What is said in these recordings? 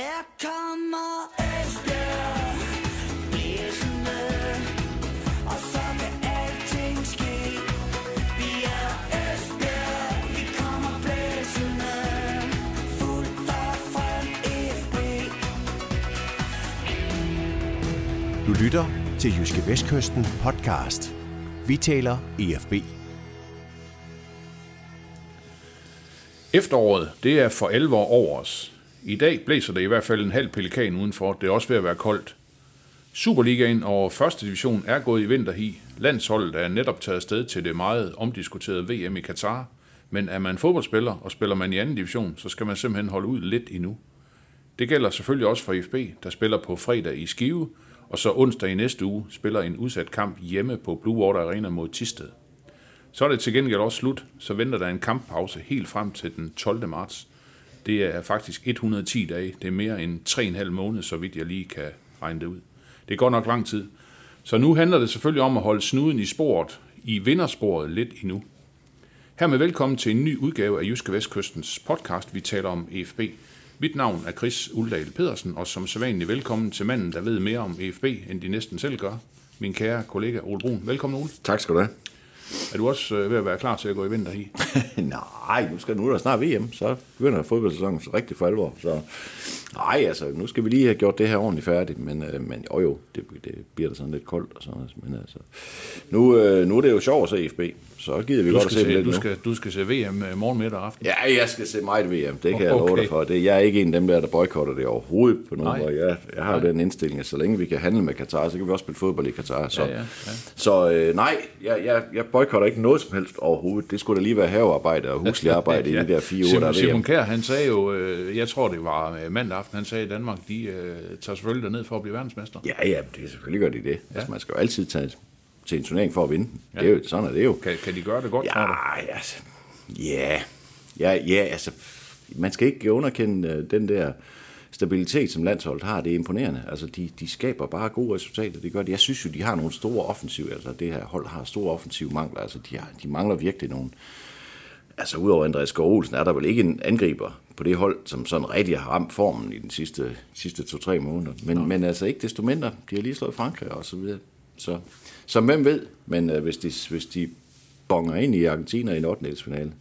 Her kommer Esbjerg blæsende, og så kan alting ske. Vi er Esbjerg, vi kommer blæsende, fuldt og frem FB. Du lytter til Jyske Vestkysten podcast. Vi taler EFB. Efteråret, det er for alvor over os. I dag blæser det i hvert fald en halv pelikan udenfor. Det er også ved at være koldt. Superligaen og første division er gået i vinterhi. Landsholdet er netop taget sted til det meget omdiskuterede VM i Katar. Men er man fodboldspiller og spiller man i anden division, så skal man simpelthen holde ud lidt endnu. Det gælder selvfølgelig også for FB, der spiller på fredag i Skive, og så onsdag i næste uge spiller en udsat kamp hjemme på Blue Water Arena mod Tisted. Så er det til gengæld også slut, så venter der en kamppause helt frem til den 12. marts. Det er faktisk 110 dage. Det er mere end 3,5 måneder, så vidt jeg lige kan regne det ud. Det går nok lang tid. Så nu handler det selvfølgelig om at holde snuden i sporet, i vindersporet lidt endnu. Hermed velkommen til en ny udgave af Jyske Vestkystens podcast, vi taler om EFB. Mit navn er Chris Uldal Pedersen, og som sædvanligt velkommen til manden, der ved mere om EFB, end de næsten selv gør. Min kære kollega Ole Brun. Velkommen, Ole. Tak skal du have. Er du også øh, ved at være klar til at gå i vinter i? nej, nu skal nu er der snart VM, så begynder fodboldsæsonen så rigtig for alvor. Så nej, altså, nu skal vi lige have gjort det her ordentligt færdigt, men, øh, men jo jo, det, det bliver da sådan lidt koldt og sådan noget. Men altså, nu, øh, nu er det jo sjovt at se FB, så gider vi Du godt se se, lidt du, nu. skal, du skal se VM øh, morgen, middag og aften. Ja, jeg skal se meget VM, det kan jeg love Okay. dig for. Det, jeg er ikke en af dem der, der boykotter det overhovedet på nogen måde. Jeg, jeg har jo den indstilling, at så længe vi kan handle med Katar, så kan vi også spille fodbold i Katar. Så, Ja, ja, ja. så øh, nej, jeg, jeg, jeg boykotter ikke noget som helst overhovedet. Det skulle da lige være havearbejde og huslig arbejde i de der fire uger, der er Simon. Kjær, han sagde jo, øh, jeg tror det var øh, mandag aften, han sagde, at Danmark, de øh, tager selvfølgelig derned for at blive verdensmester. Ja, ja, det er selvfølgelig gør de det. Ja. Altså, man skal jo altid tage til en turnering for at vinde. Ja. Det er jo, sådan er det jo. Kan, kan de gøre det godt? Ja, altså, ja, ja, ja, altså, man skal ikke underkende øh, den der stabilitet, som landsholdet har. Det er imponerende. Altså, de, de skaber bare gode resultater. Det gør de. Jeg synes jo, de har nogle store offensive, altså det her hold har store offensive mangler. Altså, de, har, de mangler virkelig nogle, altså udover Andreas Skov Olsen, er der vel ikke en angriber på det hold, som sådan rigtig har ramt formen i den sidste, sidste to-tre måneder. Men, men altså ikke desto mindre, de har lige slået Frankrig og så videre. Så, så hvem ved, men øh, hvis, de, hvis de bonger ind i Argentina i en 8. finale,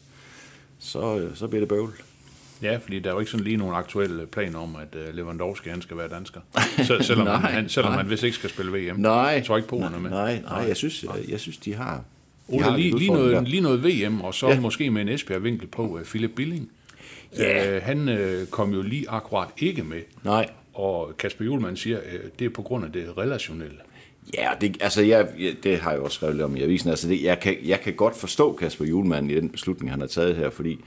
så, øh, så bliver det bøvl. Ja, fordi der er jo ikke sådan lige nogen aktuelle planer om, at øh, Lewandowski han skal være dansker. Så, selvom Nej, han, selvom nej. han vist ikke skal spille VM. Nej, Jeg tror ikke, Polen er med. Nej, nej, jeg synes, jeg, jeg synes de har... de Ole, har lige, lige, noget, lige noget VM, og så. Ja. måske med en Esbjerg-vinkel på uh, Philip Billing. Ja. Uh, han uh, kom jo lige akkurat ikke med. Nej, Og Kasper Julemand siger, uh, det er på grund af det relationelle. Ja, det, altså jeg, jeg, det har jeg også skrevet lidt om i avisen. Altså det, jeg, kan, jeg kan godt forstå Kasper Julemand i den beslutning, han har taget her, fordi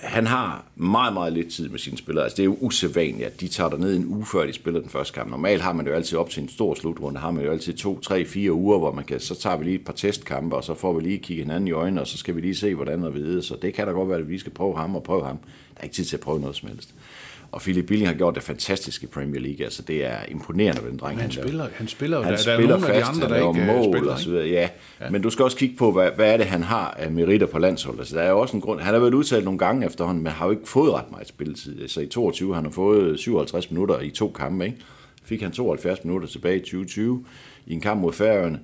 han har meget, meget lidt tid med sine spillere. Altså det er jo usædvanligt, at de tager ned en uge før de spiller den første kamp. Normalt har man jo altid op til en stor slutrunde, har man jo altid to, tre, fire uger, hvor man kan, så tager vi lige et par testkampe, og så får vi lige kigge hinanden i øjnene, og så skal vi lige se, hvordan og vide. Så det kan da godt være, at vi skal prøve ham og prøve ham. Der er ikke tid til at prøve noget som helst. Og Philip Billing har gjort det fantastisk i Premier League. Altså det er imponerende, hvad den dreng Han laver. spiller, han spiller jo. Han der, spiller der er nogle fast, af de andre, han der ikke øh, mål spiller. og så videre. Ja. ja. Men du skal også kigge på, hvad, hvad er det, han har af meritter på landsholdet. Altså, der er jo også en grund. Han har været udtalt nogle gange efterhånden, men har jo ikke fået ret meget spilletid. Så i 22 han har fået 57 minutter i to kampe. Ikke? Fik han 72 minutter tilbage i 2020 i en kamp mod Færøerne.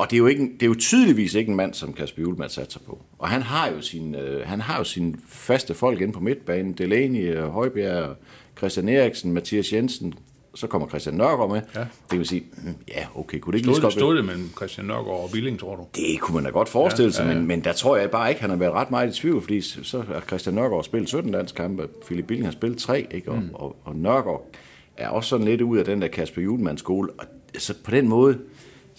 Og det er, jo ikke, det er jo tydeligvis ikke en mand, som Kasper Julemand satser på. Og han har jo sin, øh, han har jo sine faste folk inde på midtbanen. Delaney, øh, Højbjerg, Christian Eriksen, Mathias Jensen. Så kommer Christian Nørgaard med. Ja. Det kan man sige, mm, ja, okay, kunne det ikke lige Stod, det, godt stod det mellem Christian Nørgaard og Billing, tror du? det kunne man da godt forestille sig, ja, ja. Men, men der tror jeg bare ikke, han har været ret meget i tvivl, fordi så har Christian Nørgaard spillet 17 landskampe, Philip Billing har spillet 3, ikke? Og, mm. og, og Nørgaard er også sådan lidt ud af den der Kasper Julemand skole, og så på den måde,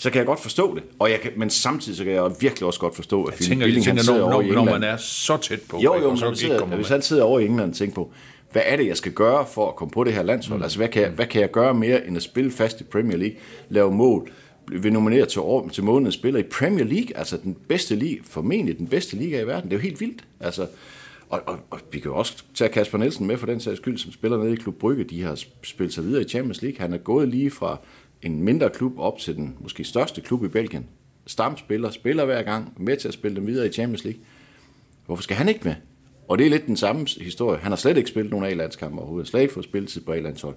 så kan jeg godt forstå det, og jeg kan, men samtidig så kan jeg virkelig også godt forstå, at Jeg Philip Billing tænker når, når, når man er så tæt på, Jo, jo, men så sidder, hvis han sidder over i England og tænker på, hvad er det, jeg skal gøre for at komme på det her landshold? Mm. Altså, hvad kan, jeg, hvad kan jeg gøre mere, end at spille fast i Premier League, lave mål, blive nomineret til, år, til månedens spiller i Premier League, altså den bedste liga, formentlig den bedste liga i verden. Det er jo helt vildt. Altså, og, og, og vi kan jo også tage Kasper Nielsen med for den sags skyld, som spiller nede i Klub Brygge. De har spillet sig videre i Champions League. Han er gået lige fra en mindre klub op til den måske største klub i Belgien. Stamspiller, spiller hver gang, med til at spille dem videre i Champions League. Hvorfor skal han ikke med? Og det er lidt den samme historie. Han har slet ikke spillet nogen A-landskampe overhovedet. Slet ikke fået spilletid på A-landshold.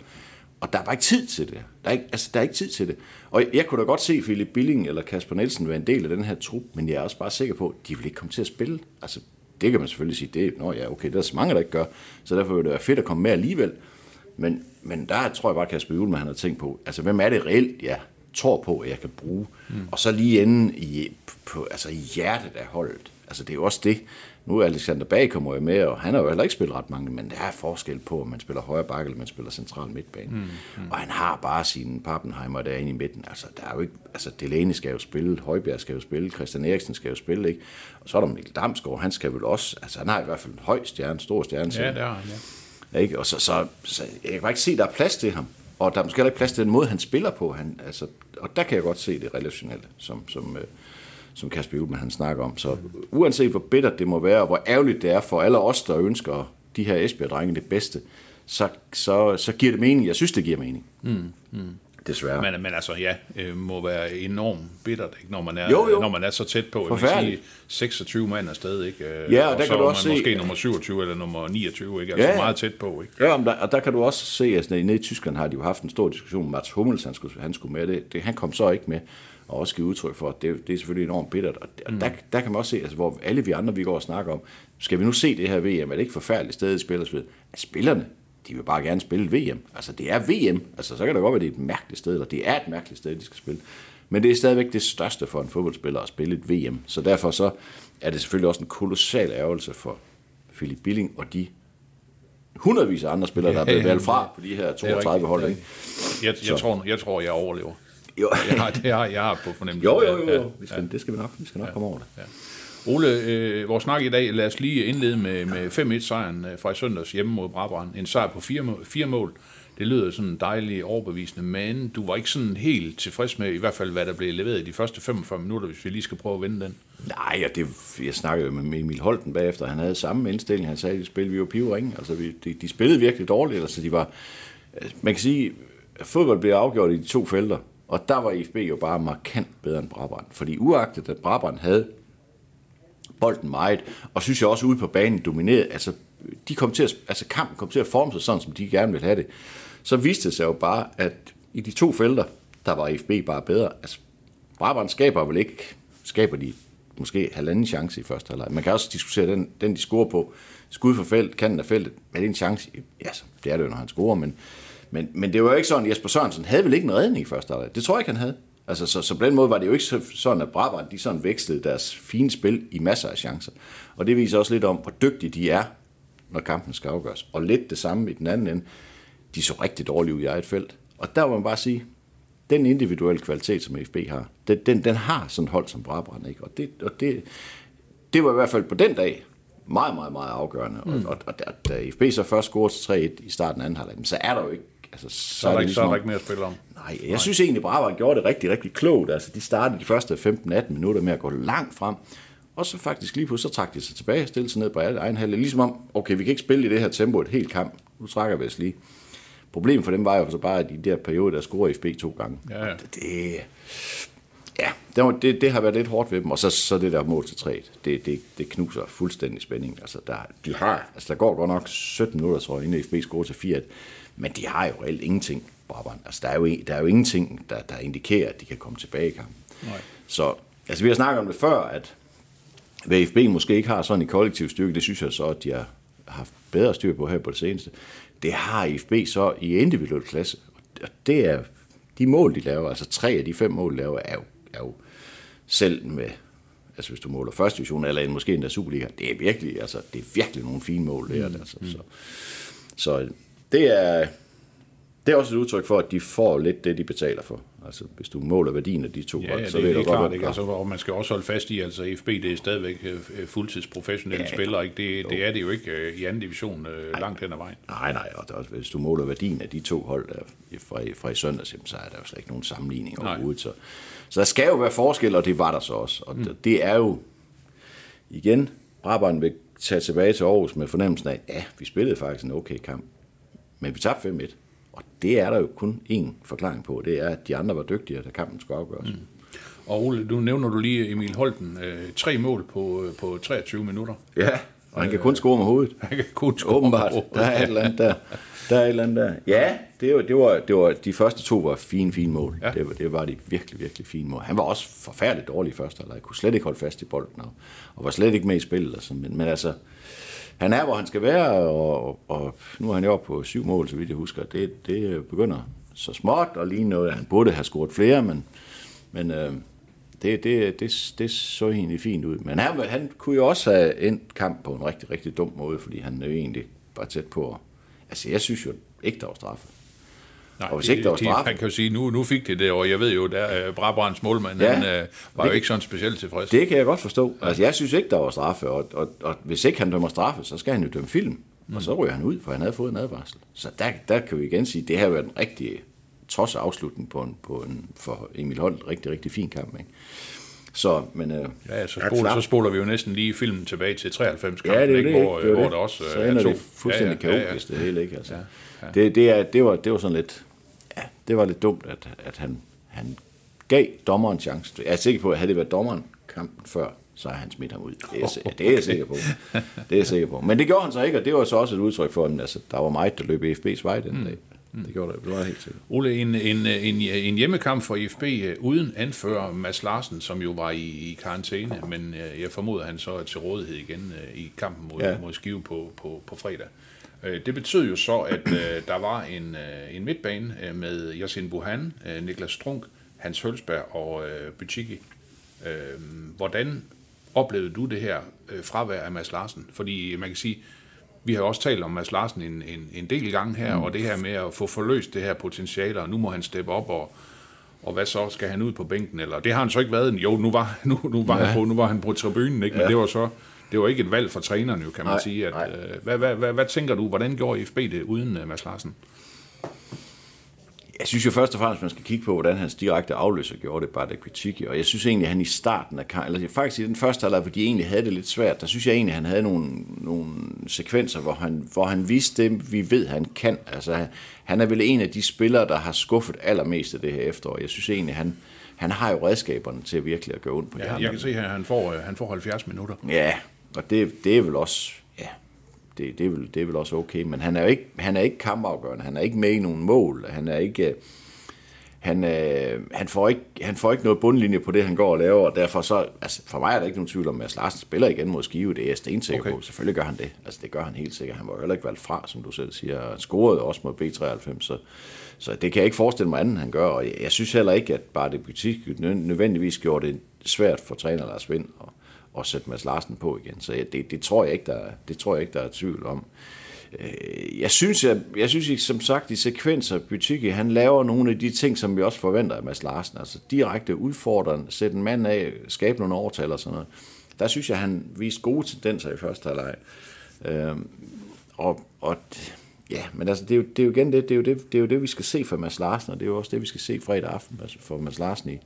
Og der er bare ikke tid til det. Der er ikke, altså, der er ikke tid til det. Og jeg, jeg kunne da godt se Philip Billing eller Kasper Nielsen være en del af den her trup, men jeg er også bare sikker på, at de vil ikke komme til at spille. Altså, det kan man selvfølgelig sige, det, nå ja, okay, det er så mange, der ikke gør, så derfor vil det være fedt at komme med alligevel. Men, men der tror jeg bare, at Kasper Julemand han har tænkt på, altså hvem er det reelt, jeg tror på, at jeg kan bruge? Mm. Og så lige inde i, på, altså i hjertet af holdet. Altså det er jo også det. Nu er Alexander Bag kommer jo med, og han har jo heller ikke spillet ret mange, men der er forskel på, om man spiller højre bakke, eller man spiller central midtbane. Mm. Mm. Og han har bare sine Pappenheimer derinde i midten. Altså, der er jo ikke, altså Delaney skal jo spille, Højbjerg skal jo spille, Christian Eriksen skal jo spille, ikke? Og så er der Mikkel Damsgaard, han skal vel også, altså han har i hvert fald en høj stjerne, stor stjerne. Ja, det har han, ja. Ikke? Og så, så, så, jeg kan bare ikke se, at der er plads til ham. Og der er måske heller ikke plads til den måde, han spiller på. Han, altså, og der kan jeg godt se det relationelle, som, som, øh, som Kasper Hjulman han snakker om. Så uanset hvor bittert det må være, og hvor ærgerligt det er for alle os, der ønsker de her Esbjerg-drenge det bedste, så, så, så giver det mening. Jeg synes, det giver mening. Mm, mm. Desværre. Men, men altså, ja, øh, må være enormt bittert, ikke? Når, man er, Jo, jo. når man er så tæt på. Forfærdeligt. sige, 26 mand afsted, ikke? Øh, Ja, og der så kan du er også man se- måske nummer 27 eller nummer 29, ikke? Altså Ja, meget tæt på, ikke? Ja, men der, og der kan du også se, at altså, nede i Tyskland har de jo haft en stor diskussion. Mats Hummels, han skulle, han skulle med det. det. Han kom så ikke med, og også give udtryk for, at det, det er selvfølgelig enormt bittert. Og, og der, der kan man også se, altså, hvor alle vi andre, vi går og snakker om, skal vi nu se det her VM? Er det ikke forfærdeligt sted, spiller ved? At spillerne, de vil bare gerne spille VM. Altså, det er VM. Altså, så kan det godt være, det er et mærkeligt sted, eller det er et mærkeligt sted, de skal spille. Men det er stadigvæk det største for en fodboldspiller at spille et VM. Så derfor så er det selvfølgelig også en kolossal ærgelse for Philip Billing og de hundredvis af andre spillere, der er blevet Ja, valgt fra på de her 32 rigtigt. hold. Ikke? Jeg, Så. jeg, tror, jeg tror, jeg overlever. Jo. Jeg har, det har, jeg har på fornemmelse. Jo, jo, jo. Ja, jo. Vi skal, Det skal vi nok, vi skal nok komme over det. Ole, øh, vores snak i dag, lad os lige indlede med, med 5-1-sejren øh, fra i søndags hjemme mod Brabrand. En sejr på fire, må- fire mål. Det lyder sådan dejligt overbevisende, men du var ikke sådan helt tilfreds med, i hvert fald, hvad der blev leveret i de første 45 minutter, hvis vi lige skal prøve at vende den. Nej, ja, det, jeg snakkede jo med Emil Holten bagefter. Han havde samme indstilling. Han sagde, at de spillede vi jo pivring, Altså, vi, de, de, spillede virkelig dårligt. Altså, de var, øh, man kan sige, at fodbold blev afgjort i de to felter. Og der var IFB jo bare markant bedre end Brabrand. Fordi uagtet, at Brabrand havde bolden meget, og synes jeg også ude på banen dominerede, altså, de kom til at, altså kampen kom til at forme sig sådan, som de gerne ville have det. Så viste det sig jo bare, at i de to felter, der var FB bare bedre. Altså, Brabrand skaber vel ikke, skaber de måske halvanden chance i første halvleg. Man kan også diskutere den, den de scorer på. Skud for felt, kanten af feltet, er det en chance? Ja, så det er det jo, når han scorer, men, men, men det var jo ikke sådan, Jesper Sørensen havde vel ikke en redning i første halvleg. Det tror jeg ikke, han havde. Altså, så, så på den måde var det jo ikke så- sådan, at Brabrand de sådan vekslede deres fine spil i masser af chancer. Og det viser også lidt om, hvor dygtige de er, når kampen skal afgøres. Og lidt det samme i den anden ende. De så rigtig dårligt ud i eget felt. Og der må man bare sige, den individuelle kvalitet, som FB har, den, den, den har sådan hold som Brabrand. Ikke? Og, det, og det, det var i hvert fald på den dag meget, meget, meget afgørende. Mm. Og, og, og da, da FB så først scorede til 3-1 i starten af anden halvleg, så er der jo ikke... Altså, så, Så er der, ikke, så er ligesom der ikke mere at spille om. Nej, jeg synes egentlig, Brabrand gjorde det rigtig, rigtig klogt. Altså, de startede de første 15-18 minutter med at gå langt frem, og så faktisk lige pludselig, så trak de sig tilbage og stillede sig ned på egen halvdel. Ligesom om, okay, vi kan ikke spille i det her tempo et helt kamp. Nu trækker vi os lige. Problemet for dem var jo så bare, at i de der perioder, der scorede FB to gange. Ja, ja. Det, det, ja, det, var- det, det, har været lidt hårdt ved dem. Og så, så det der mål til 3, det, det, det knuser fuldstændig spænding. Altså, der, de har, altså, der går godt nok 17 minutter, tror jeg, inden FB scorer til 4 men de har jo reelt ingenting, Brabrand. Altså, der er jo, der er jo ingenting, der, der indikerer, at de kan komme tilbage i kampen. Nej. Så altså, vi har snakket om det før, at hvad FB måske ikke har sådan i kollektiv styrke, det synes jeg så, at de har haft bedre styr på her på det seneste. Det har FB så i individuel klasse. Og det er de mål, de laver, altså tre af de fem mål, de laver, er jo, er jo selv med, altså hvis du måler første division, eller en, måske endda Superliga, det er virkelig, altså, det er virkelig nogle fine mål, det det, altså. Så, så det er, det er også et udtryk for, at de får lidt det, de betaler for. Altså, hvis du måler værdien af de to Ja, hold, ja det, så det, ved det du er godt, klart, hvad ikke? Altså, og man skal også holde fast i, altså FB, det er stadigvæk øh, fuldtidsprofessionelle Ja, spillere, ikke? Det, det er det jo ikke øh, i anden division øh, langt hen ad vejen. Nej, nej, og der, er hvis du måler værdien af de to hold der fra, i- fra i søndags, så er der jo slet ikke nogen sammenligning Nej. overhovedet. Så, så der skal jo være forskel, og det var der så også. Og mm. det er jo, igen, Brabant vil tage tilbage til Aarhus med fornemmelsen af, ja, vi spillede faktisk en okay kamp, men vi tabte 5-1. Og det er der jo kun én forklaring på, det er, at de andre var dygtigere, da kampen skulle afgøres. Mm. Og Ole, nu nævner du lige Emil Holten. Øh, tre mål på, øh, på 23 minutter. Ja, Og han kan kun score med hovedet. Han kan kun score Åbenbart. med hovedet. Der er et eller andet der. Der er et eller andet der. Ja, det var, det var, det var, de første to var fine, fine mål. Ja. Det, var, det var de virkelig, virkelig fine mål. Han var også forfærdeligt dårlig i første halvleg. Kunne slet ikke holde fast i bolden, og, og var slet ikke med i spillet. Altså. Men, men altså, han er, hvor han skal være, og, og nu er han jo oppe på syv mål, så vidt jeg husker. Det, det begynder så småt og lige noget. Han burde have scoret flere, men, men øh, det, det, det, det så egentlig fint ud. Men han, han kunne jo også have endt kamp på en rigtig, rigtig dum måde, fordi han jo egentlig var tæt på. Altså, jeg synes jo ikke, der var straffe. Nej, Og hvis ikke der var straffe- Han kan jo sige, nu, nu fik det det, og jeg ved jo, der uh, Brabrands målmand, ja, Ja. han uh, var jo Det- ikke sådan specielt tilfreds. Det kan jeg godt forstå. Altså, jeg synes ikke, der var straffe, og, og, og hvis ikke han dømmer straffe, så skal han jo dømme film. Og så ryger han ud, for han havde fået en advarsel. Så der, der kan vi igen sige, at det her har været en rigtig tosse afslutning på en, på en for Emil Holt rigtig, rigtig fin kamp. Ikke? Så, men, øh, Ja, så, er spoler, så spoler vi jo næsten lige filmen tilbage til 93 kampen, Ja, det er ikke? det, hvor, det, er hvor det. der også så øh, ender er to. det fuldstændig ja, ja, ja, kaotisk, det hele, ikke? Altså. Ja, ja. Det, det, er, det, var, det var sådan lidt, ja, det var lidt dumt, at, at han, han gav dommeren en chance. Jeg er sikker på, at havde det været dommeren kampen før, så har han smidt ham ud. Det er, oh, det er jeg sikker på. Det er jeg sikker på. Men det gjorde han så ikke, og det var så også et udtryk for, at altså, der var meget, der løb FB's vej den Mm. dag. Det gjorde det, det var helt sikkert. Ole, en, en, en, en hjemmekamp for IFB øh, uden anfører Mads Larsen, som jo var i, i karantæne, men øh, jeg formoder, han så er til rådighed igen øh, i kampen mod. Ja. mod Skive på, på, på fredag. Øh, Det betød jo så, at øh, der var en, øh, en midtbane med Yasin Buhan, Niklas Strunk, Hans Hølsberg og Butchiki. Hvordan oplevede du det her fravær af Mads Larsen? Fordi man kan sige, vi har også talt om Mads Larsen en, en, en del gange her, mm. og det her med at få forløst det her potentiale, og nu må han steppe op, og, og hvad så, skal han ud på bænken? Eller, det har han så ikke været. Jo, nu var, nu, nu var, ja. han, på, nu var han på tribunen, ikke? men ja. det var så det var ikke et valg for træneren, jo, kan man Nej, sige. At, nej. øh, hvad, hvad, hvad, hvad, tænker du, hvordan gjorde FB det uden uh, Mads Larsen? Jeg synes jo først og fremmest, man skal kigge på, hvordan hans direkte afløser gjorde det, Bartek Kvitiki. Og jeg synes egentlig, at han i starten af kampen, eller faktisk i den første halvleg, hvor de egentlig havde det lidt svært, der synes jeg egentlig, at han havde nogle, nogle sekvenser, hvor han, hvor han viste det, vi ved, han kan. Altså, han, er vel en af de spillere, der har skuffet allermest af det her efterår. Jeg synes egentlig, han, han har jo redskaberne til virkelig at gøre ondt på det Ja, her. jeg kan se her, at han får, øh, han får 70 minutter. Ja, og det, det er vel også, ja, det, det, er vel, det er vel også okay, men han er jo ikke, han er ikke kampafgørende, han er ikke med i nogen mål, han er ikke, han, øh, han, får ikke, han får ikke noget bundlinje på det, han går og laver, og derfor så, altså for mig er der ikke nogen tvivl om, at Larsen spiller igen mod Skive, det er jeg stensikker Okay. på, selvfølgelig gør han det, altså det gør han helt sikkert, han var jo heller ikke valgt fra, som du selv siger, han scorede også mod B93, så, så det kan jeg ikke forestille mig andet, han gør, og jeg, jeg synes heller ikke, at bare det butik nødvendigvis gjorde det svært for træner Lars Vind at, og sætte Mads Larsen på igen, så jeg, det, det, tror jeg ikke, der, det tror jeg ikke, der er tvivl om. Øh, jeg synes, jeg, jeg synes ikke, som sagt, i sekvenser, Butiki, han laver nogle af de ting, som vi også forventer af Mads Larsen. Altså direkte udfordrende, sætte en mand af, skabe nogle overtal og sådan noget. Der synes jeg, han viste gode tendenser i første halvleg. Øhm, og, og ja, men altså, det er, jo, det er jo igen det, det er jo det, det er jo det, vi skal se fra Mads Larsen, og det er jo også det, vi skal se fredag aften altså for Mads Larsen i,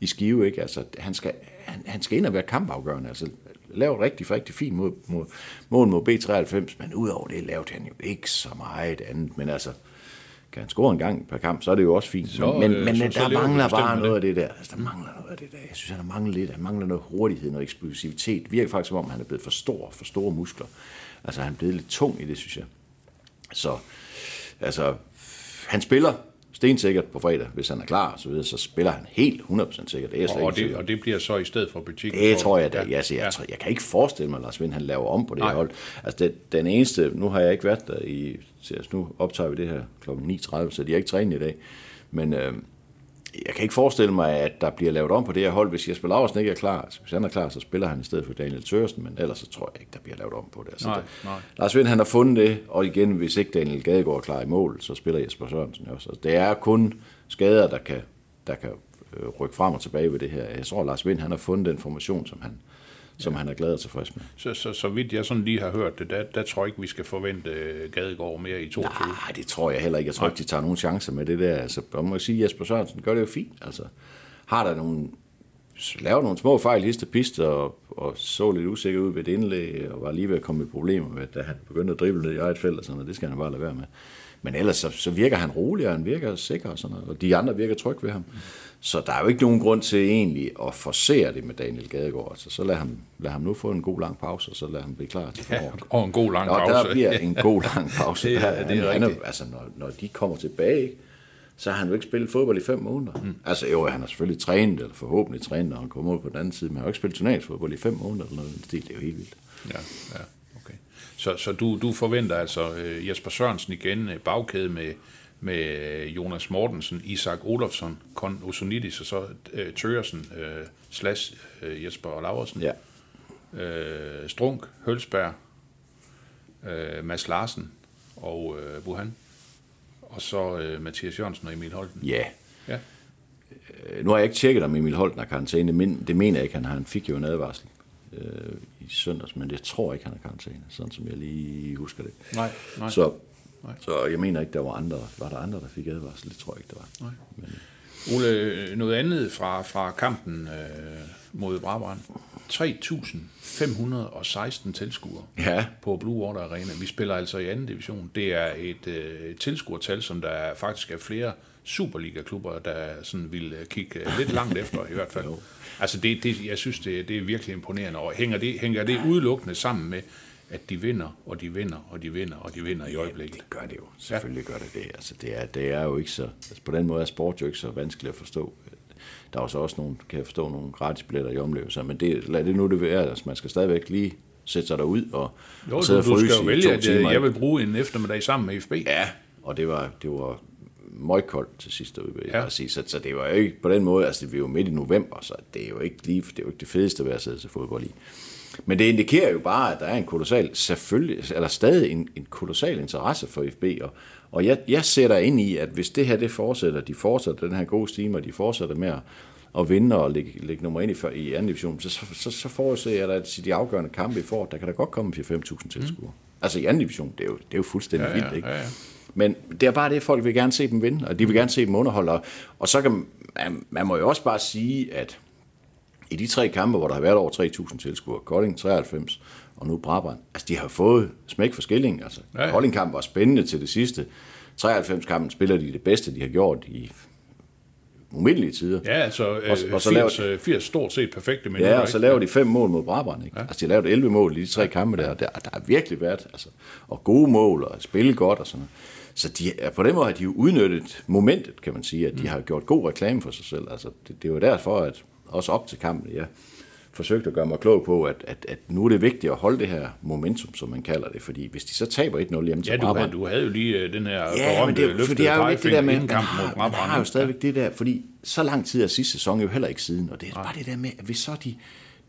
i Skive, ikke? Altså, han skal, han, han skal ind og være kampafgørende, altså lave et rigtig, rigtig fint mål, mål, mål mod B93, men udover det lavede han jo ikke så meget andet, men altså, kan han score en gang per kamp, så er det jo også fint. Så, men øh, men så- der så mangler bare noget af det der. Altså, der mangler noget af det der. Jeg synes, han har manglet lidt. Han mangler noget hurtighed, noget eksplosivitet. Det virker faktisk, som om han er blevet for stor, for store muskler. Altså, han er blevet lidt tung i det, synes jeg. Så, altså, han spiller stensikkert på fredag, hvis han er klar, så, videre, så spiller han helt 100% sikkert. Det er Og tvivl det, og det bliver så i stedet for butik. Det tror jeg da. Ja, altså, jeg, jeg, jeg kan ikke forestille mig, at Lars Vind han laver om på det Nej. her hold. Altså, det, den eneste, nu har jeg ikke været der i, så altså, nu optager vi det her kl. 9.30, så de har ikke trænet i dag. Men øh, jeg kan ikke forestille mig, at der bliver lavet om på det her hold, hvis Jesper Laursen ikke er klar. Altså, hvis han er klar, så spiller han i stedet for Daniel Tørsten, men ellers så tror jeg ikke, der bliver lavet om på det. Altså, Nej, nej. Lars Vind, han har fundet det, og igen, hvis ikke Daniel Gadegaard er klar i mål, så spiller Jesper Sørensen også. Altså, det er kun skader, der kan, der kan øh, rykke frem og tilbage ved det her. Jeg tror, Lars Vind, han har fundet den formation, som han, som han er glad og tilfreds med. Så, så, så vidt jeg sådan lige har hørt det, der, der tror jeg ikke, vi skal forvente øh, Gadegaard mere i 22. Nej, det tror jeg heller ikke. Jeg tror ikke, de tager nogen chancer med det der. Altså, man må sige, Jesper Sørensen gør det jo fint. Altså, har der nogle, laver nogle små fejl, histe pist, og, og så lidt usikker ud ved et indlæg, og var lige ved at komme i problemer med, da han begyndte at drible ned i eget felt og sådan noget. Det skal han bare lade være med. Men ellers så, så virker han rolig, og han virker sikker og sådan noget, og de andre virker trygge ved ham. Så der er jo ikke nogen grund til egentlig at forsere det med Daniel Gadegaard. Altså, så lad ham, lad ham nu få en god lang pause, og så lad ham blive klar til Ja, og en god lang Og pause. der bliver en god lang pause. Det er- det er han, han rigtigt. altså, når, når de kommer tilbage, ikke, så har han jo ikke spillet fodbold i fem måneder. Mm. Altså jo, han har selvfølgelig trænet, eller forhåbentlig trænet, når han kommer ud på den anden side, men han har jo ikke spillet turneringsfodbold i fem måneder, eller noget. stil. Det er jo helt vildt. Ja, ja. Så, så du, du forventer altså øh, Jesper Sørensen igen, øh, bagkæde med, med øh, Jonas Mortensen, Isak Olofsson, Kon Osonidis og så øh, Tøresen øh, slash øh, Jesper Laversen, Ja. øh, Strunk, Hølsberg, øh, Mads Larsen og øh, Buhan, og så øh, Mathias Jørgensen og Emil Holten. Ja. Ja. Øh, Nu har jeg ikke tjekket, om Emil Holten har karantæne, men det mener jeg ikke, han har. Han fik jo en advarsel øh, i søndags, men det tror jeg ikke, han har karantæne, sådan som jeg lige husker det. Nej, nej. Så, Nej. så jeg mener ikke, der var andre. Var der andre, der fik advarsel? Det tror jeg ikke, der var. Nej. Men, Ole, noget andet fra, fra kampen øh, mod Brabrand. 3.516 tilskuere Ja. på Blue Water Arena. Vi spiller altså i anden division. Det er et øh, tilskuertal, som der er, faktisk er flere Superliga-klubber, der sådan vil øh, kigge øh, lidt langt efter i hvert fald. Altså det, det, jeg synes, det, det er virkelig imponerende. Og hænger det, hænger det udelukkende sammen med, at de vinder, og de vinder, og de vinder, og de vinder i øjeblikket. det gør det jo. Selvfølgelig gør det det. Altså, det, er, det er jo ikke så... Altså, på den måde er sport jo ikke så vanskeligt at forstå. Der er jo så også nogle, kan jeg forstå, nogle gratis billetter i omlevelser, men det, lad det nu det være. Altså, man skal stadigvæk lige sætte sig derud og, Jo, og du, sidde og du fryse skal jo vælge, at øh, timer. jeg vil bruge en eftermiddag sammen med FB. Ja, og det var, det var møgkoldt til sidst derude, vil jeg Ja. sige. Så, så, det var jo ikke på den måde, altså vi er jo midt i november, så det er jo ikke, lige, det, er jo ikke det fedeste ved at sidde til fodbold i. Men det indikerer jo bare, at der er en kolossal, selvfølgelig, eller stadig en, en kolossal interesse for FB, og, og jeg, jeg ser der ind i, at hvis det her det fortsætter, de fortsætter den her gode stime, og de fortsætter med at, at vinde og lægge, lægge nummer ind i, i anden division, så, så, så, forudser jeg, at de afgørende kampe i foråret, der kan der godt komme 4-5.000 tilskuere. Altså i anden division, det er jo, det er jo fuldstændig ja, vildt, ikke? ja, ja. Men det er bare det, folk vil gerne se dem vinde, og de vil gerne se dem underholde. Og- Og så kan man, man må jo også bare sige, at i de tre kampe, hvor der har været over 3.000 tilskuere, Kolding 93 og nu Brabrand, altså de har fået smæk for skilling. Altså, Ja, ja. Kolding-kampen var spændende til det sidste. 93-kampen spiller de det bedste, de har gjort i umindelige tider. Ja, altså Og- øh, og så 80, laver- øh, 80 stort set perfekte minutter. Ja, og så laver de fem mål mod Brabrand. Ikke? Ja. Altså, de har lavet 11 mål i de tre kampe der. Der, der har virkelig været, altså, og gode mål, og spille godt og sådan noget. Så de, er- på den måde har de jo udnyttet momentet, kan man sige, at de har gjort god reklame for sig selv. Altså, det, det var derfor, at også op til kampen, jeg forsøgte at gøre mig klog på, at, at, at nu er det vigtigt at holde det her momentum, som man kalder det, fordi hvis de så taber 1-0 hjemme til Ja, du Brabrand, du havde jo lige øh, den her Ja, men det, er- for løftede det er jo lidt det der med, kampen mod Brabrand. har jo stadigvæk det der, fordi så lang tid er sidste sæson jo heller ikke siden, og det er bare det der med, at hvis så de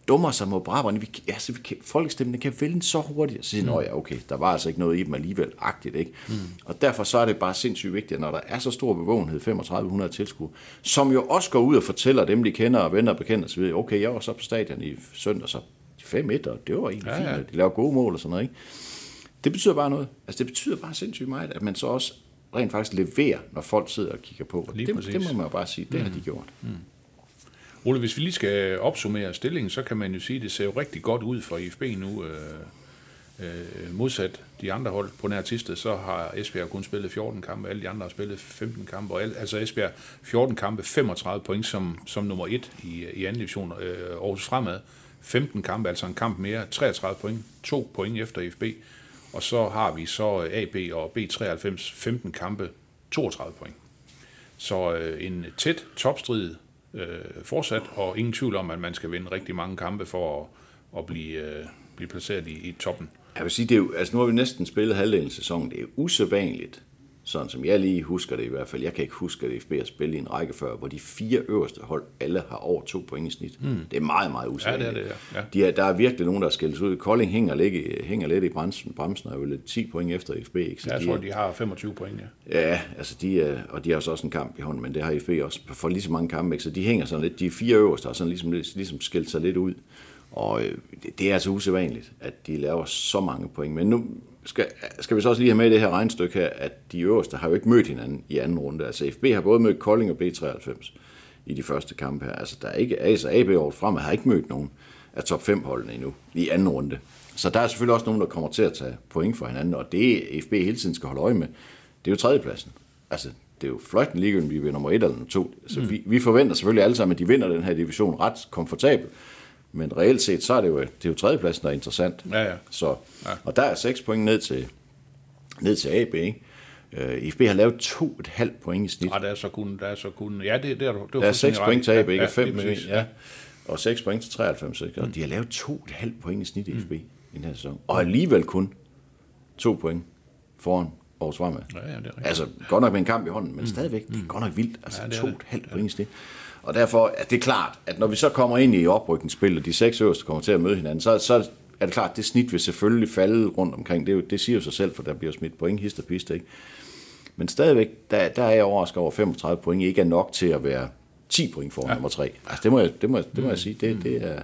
dummer sig mod Brabrand, vi, altså, vi kan, folkestemmen kan vælge så hurtigt, så siger mm. ja, okay, der var altså ikke noget i dem alligevel, agtigt, ikke? Mm. Og derfor så er det bare sindssygt vigtigt, at når der er så stor bevågenhed, 3500 tilskuere, som jo også går ud og fortæller dem, de kender og venner og bekender osv., okay, jeg var så på stadion i søndag, så 5-1, og det var egentlig Ja, fint, ja. de laver gode mål og sådan noget, ikke? Det betyder bare noget. Altså, det betyder bare sindssygt meget, at man så også rent faktisk leverer, når folk sidder og kigger på. Lige det, præcis. det må man jo bare sige, det mm. har de gjort. Ole, hvis vi lige skal opsummere stillingen, så kan man jo sige, at det ser jo rigtig godt ud for IFB nu. Øh, øh, modsat de andre hold på nær Tisted, så har Esbjerg kun spillet 14 kampe, alle de andre har spillet 15 kampe, og al, altså Esbjerg 14 kampe, 35 point som, som nummer 1 i, i anden division, øh, Aarhus Fremad, 15 kampe, altså en kamp mere, 33 point, 2 point efter IFB, og så har vi så AB og B93, 15 kampe, 32 point. Så øh, en tæt topstrid øh, fortsat, og ingen tvivl om, at man skal vinde rigtig mange kampe for at, at blive, øh, blive placeret i, i toppen. Jeg vil sige, det er jo, altså nu har vi næsten spillet halvdelen af sæsonen. Det er usædvanligt, sådan som jeg lige husker det i hvert fald. Jeg kan ikke huske, at FB har spillet i en række før, hvor de fire øverste hold, alle har over to point i snit. Mm. Det er meget, meget usædvanligt. Ja, det er det, ja. Ja. De er, der er virkelig nogen, der er skældes ud. Kolding hænger, lidt, hænger lidt i bremsen. Bremsen er jo lidt 10 point efter FB. Ikke? Så Jeg de tror, de har 25 point, ja. Ja, altså de er, og de har så også en kamp i hånden, men det har FB også for lige så mange kampe, ikke? så de hænger sådan lidt, de fire øverste har sådan ligesom, ligesom skilt sig lidt ud, og øh, det, det er altså usædvanligt, at de laver så mange point, men nu skal, skal vi så også lige have med i det her regnstykke her, at de øverste har jo ikke mødt hinanden i anden runde, altså FB har både mødt Kolding og B93 i de første kampe her, altså der er ikke, altså AB over fremad har ikke mødt nogen af top 5 holdene endnu i anden runde, så der er selvfølgelig også nogen, der kommer til at tage point for hinanden, og det FB hele tiden skal holde øje med, det er jo tredjepladsen. Altså, det er jo fløjten ligegyldigt, om vi bliver nummer et eller nummer to. Så mm. vi, vi forventer selvfølgelig alle sammen, at de vinder den her division ret komfortabelt. Men reelt set, så er det jo, det er jo tredjepladsen, der er interessant. Ja, ja. Så, og der er 6 point ned til, ned til AB, ikke? Uh, IFB har lavet 2,5 point i snit. Ah, der er så kun, der er så kun, ja, det, det er du. Det Der er 6 point til AB, ikke? ja, Og 5 lige med præcis, ja. Og 6 point til 93, ikke? Og de har lavet 2,5 point i snit i IFB i den her sæson. Og alligevel kun 2 point foran Aarhus Fremad. Ja, ja, det er rigtigt. Altså, godt nok med en kamp i hånden, men stadigvæk, det er godt nok vildt. Altså, Ja, det to det. et halvt point snit. Og derfor er det klart, at når vi så kommer ind i oprykningsspil, og de seks øverste kommer til at møde hinanden, så, så er det klart, at det snit vil selvfølgelig falde rundt omkring. Det, jo, det siger jo sig selv, for der bliver smidt point, hist og pist, ikke? Men stadigvæk, der, der er jeg overrasket over, at 35 point ikke er nok til at være 10 point foran ja. nummer 3. Altså, det må jeg, det må, det må jeg sige. Det, det er,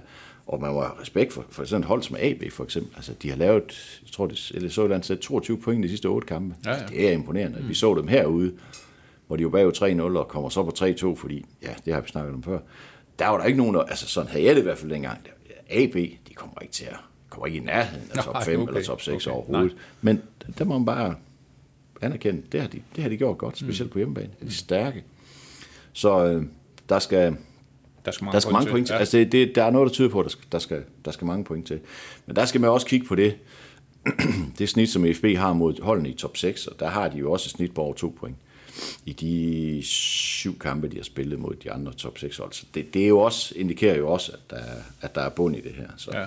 og man må have respekt for, for sådan et hold som AB, for eksempel. Altså, de har lavet, jeg tror, det, eller så et sted, 22 point i de sidste 8 kampe. Ja, ja. Altså, det er imponerende. Vi så dem herude, hvor de var bagud 3-0 og kommer så på 3-2, fordi, ja, det har vi snakket om før. Der var der ikke nogen, der, altså sådan havde jeg det i hvert fald dengang. AB, de kommer ikke til at, kommer ikke i nærheden af top Nej, 5 okay, eller top 6 okay, overhovedet. Men der må man bare anerkende, det har de, det har de gjort godt, specielt på hjemmebane. Er de stærke. Så øh, der skal, Der skal mange, der skal mange point til. Ja. Altså, det, det, der er noget, der tyder på, at der skal, der, skal, der skal mange point til. Men der skal man også kigge på det, det snit, som FB har mod holdene i top 6, og der har de jo også et snit på over to point i de syv kampe, de har spillet mod de andre top 6 hold. Så det, det er jo også, indikerer jo også, at der, er- at der er bund i det her. Så, Ja, ja.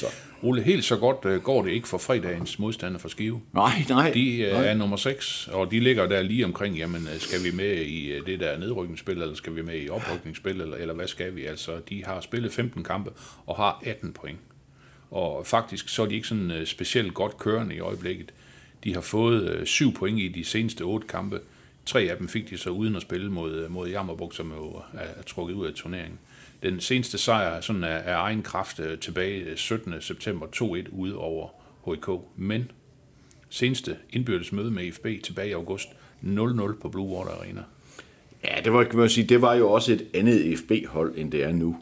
Så. Ole, helt så godt øh, går det ikke for fredagens modstander for Skive. Nej, nej. De øh, nej. er nummer 6, og de ligger der lige omkring, jamen øh, skal vi med i øh, det der nedrykningsspil, eller skal vi med i oprykningsspil, eller, eller hvad skal vi? Altså, de har spillet 15 kampe og har 18 point. Og faktisk så er de ikke sådan øh, specielt godt kørende i øjeblikket. De har fået øh, 7 point i de seneste 8 kampe. Tre af dem fik de så uden at spille mod, øh, mod Jammerburg, som jo er, er trukket ud af turneringen. Den seneste sejr sådan er, er egen kraft øh, tilbage øh, 17. september 2-1 ude over HK. Men seneste indbyrdes møde med IFB tilbage i august 0-0 på Blue Water Arena. Ja, det var, kan man sige, det var jo også et andet FB-hold, end det er nu.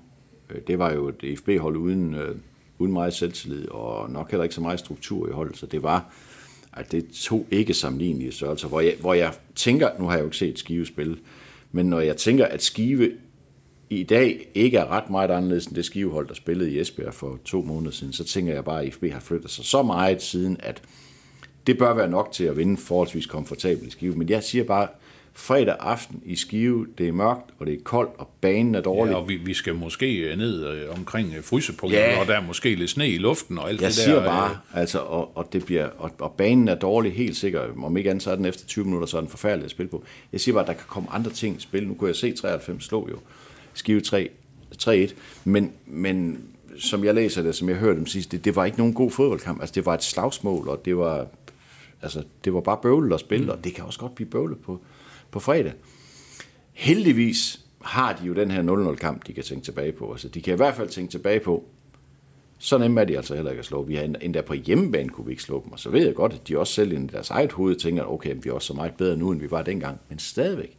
Det var jo et FB-hold uden, øh, uden meget selvtillid, og nok heller ikke så meget struktur i holdet, så det var, at det to ikke sammenlignelige størrelser, hvor jeg, hvor jeg tænker, nu har jeg jo ikke set Skive spille, men når jeg tænker, at Skive i dag ikke er ret meget anderledes end det skivehold, der spillede i Esbjerg for to måneder siden, så tænker jeg bare, at FB har flyttet sig så meget siden, at det bør være nok til at vinde forholdsvis komfortabelt i Skive. Men jeg siger bare, fredag aften i Skive, det er mørkt, og det er koldt, og banen er dårlig. Ja, og vi, vi skal måske øh, ned øh, omkring øh, frysepunktet, Ja. og der er måske lidt sne i luften og alt Jeg det der. siger øh, bare, altså, og, og, det bliver, og, og banen er dårlig, helt sikkert. Om ikke andet, så er den efter 20 minutter, så er den forfærdelig at spille på. Jeg siger bare, at der kan komme andre ting i spil. Nu kunne jeg se 93 slå jo Skive 3, 3-1, men, men som jeg læser det, som jeg hørte dem sidst, det, det var ikke nogen god fodboldkamp. Altså, det var et slagsmål, og det var, altså, det var bare bøvlet at spille, og det kan også godt blive bøvlet på, på fredag. Heldigvis har de jo den her 0-0-kamp, de kan tænke tilbage på. Altså, de kan i hvert fald tænke tilbage på, så nemme er de altså heller ikke at slå. Vi har endda- på hjemmebane kunne vi ikke slå dem, og så ved jeg godt, at de også selv i deres eget hoved tænker, okay, vi er også så meget bedre nu, end vi var dengang. Men stadigvæk,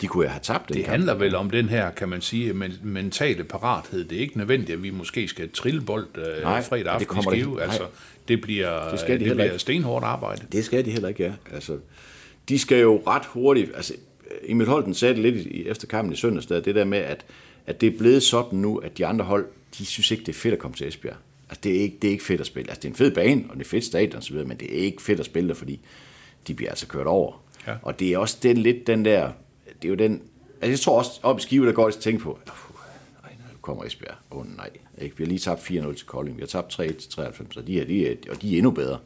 de kunne have tabt den Det kamp. handler vel om den her, kan man sige, men, mentale parathed. Det er ikke nødvendigt, at vi måske skal trille bold øh, Nej, fredag det aften i kommer det Skive. Altså, det bliver, Det skal de det bliver ikke. stenhårdt arbejde. Det skal de heller ikke, ja. Altså, de skal jo ret hurtigt, altså Emil Holten sagde det lidt i, efter kampen i søndags, der, det der med, at, at det er blevet sådan nu, at de andre hold, de synes ikke, det er fedt at komme til Esbjerg. Altså, det er ikke, det er ikke fedt at spille. Altså, det er en fed bane, og det er fedt stadion osv., men det er ikke fedt at spille der, fordi de bliver altså kørt over. Ja. Og det er også den lidt den der, det er jo den, altså jeg tror også, op i Skive, der går også tænke på, "Uff, nej, nu kommer Esbjerg. Åh oh, nej, ikke? vi har lige tabt 4-0 til Kolding, vi har tabt 3 til 93, og de er, de er, og de er endnu bedre.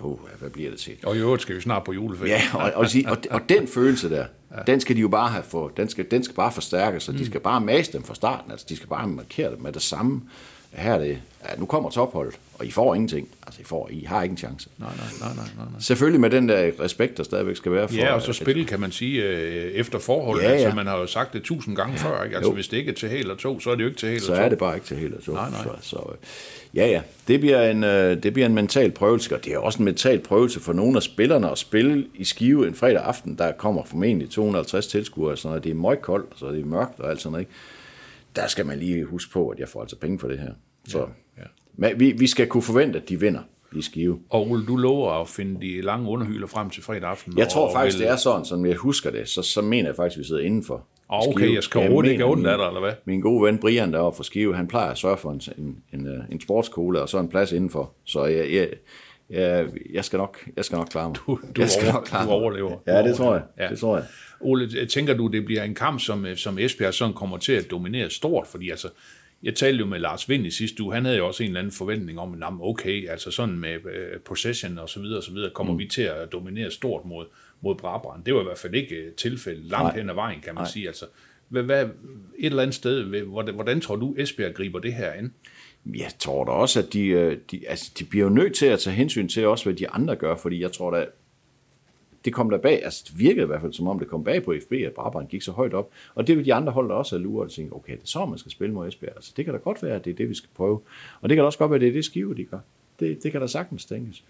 Uh, hvad bliver det til? Og i øvrigt skal vi snart på juleferie. Ja, og, og, og, og den følelse der, den skal de jo bare have for, den skal, den skal bare forstærkes, så de skal bare mase dem fra starten, altså de skal bare markere dem med det samme. Her er det, ja, nu kommer topholdet, og I får ingenting. Altså, I, får, I har ikke en chance. Nej, nej, nej, nej, nej. Selvfølgelig med den der respekt, der stadigvæk skal være for... Ja, og så spille, kan man sige, øh, efter forholdet. Ja, ja. Altså, man har jo sagt det tusind gange før. Ikke? Altså, Jo. hvis det ikke er til hel og to, så er det jo ikke til hel så og to. er det bare ikke til helt at tro. Nej, nej. Så, så, øh, ja, ja. Det bliver, en, øh, det bliver en mental prøvelse, og det er også en mental prøvelse for nogle af spillerne at spille i Skive en fredag aften. Der kommer formentlig 250 tilskuere, og sådan noget. det er møgkoldt, og så er det mørkt og alt sådan noget. Ikke? Der skal man lige huske på, at jeg får altså penge for det her. Så, ja. Men vi, vi skal kunne forvente, at de vinder. i Skive. Og Ole, du lover at finde de lange underhylder frem til fredag aften. Jeg tror faktisk, vil- det er sådan, som jeg husker det, så, så mener jeg faktisk, at vi sidder indenfor. Ah, okay, Skive. jeg skal overhovedet ikke ondt af dig, eller hvad? Min gode ven Brian deroppe fra Skive, han plejer at sørge for en, en, en, øh, en sportskole og så en plads indenfor. Så jeg, jeg, jeg, jeg, skal, nok, jeg skal nok klare mig. Du, du, jeg skal over, nok klare du overlever. Ja, det tror jeg. overlever. Det tror jeg. Ole, tænker du, det bliver en kamp, som, som Esbjerg sådan kommer til at dominere stort? Fordi altså, jeg talte jo med Lars Vind i sidste uge, han havde jo også en eller anden forventning om, at "Nå, men okay, altså sådan med øh, possession og så videre og så videre, kommer mm. vi til at dominere stort mod, mod Brabrand. Det var i hvert fald ikke øh, tilfældet langt Nej. hen ad vejen, kan man Nej. sige. Altså, hvad, hvad, et eller andet sted, hvordan, hvordan tror du, Esbjerg griber det her an? Jeg tror da også, at de, øh, de, altså, de bliver jo nødt til at tage hensyn til også, hvad de andre gør, fordi jeg tror da, det kom der bag, altså det virkede i hvert fald som om det kom bag på FB, at Brabrand gik så højt op, og det vil de andre hold da også have luret og tænke, okay, det er så, man skal spille mod Esbjerg, altså det kan da godt være, at det er det, vi skal prøve, og det kan da også godt være, at det er det skive, de gør. Det, det kan da sagtens tænkes.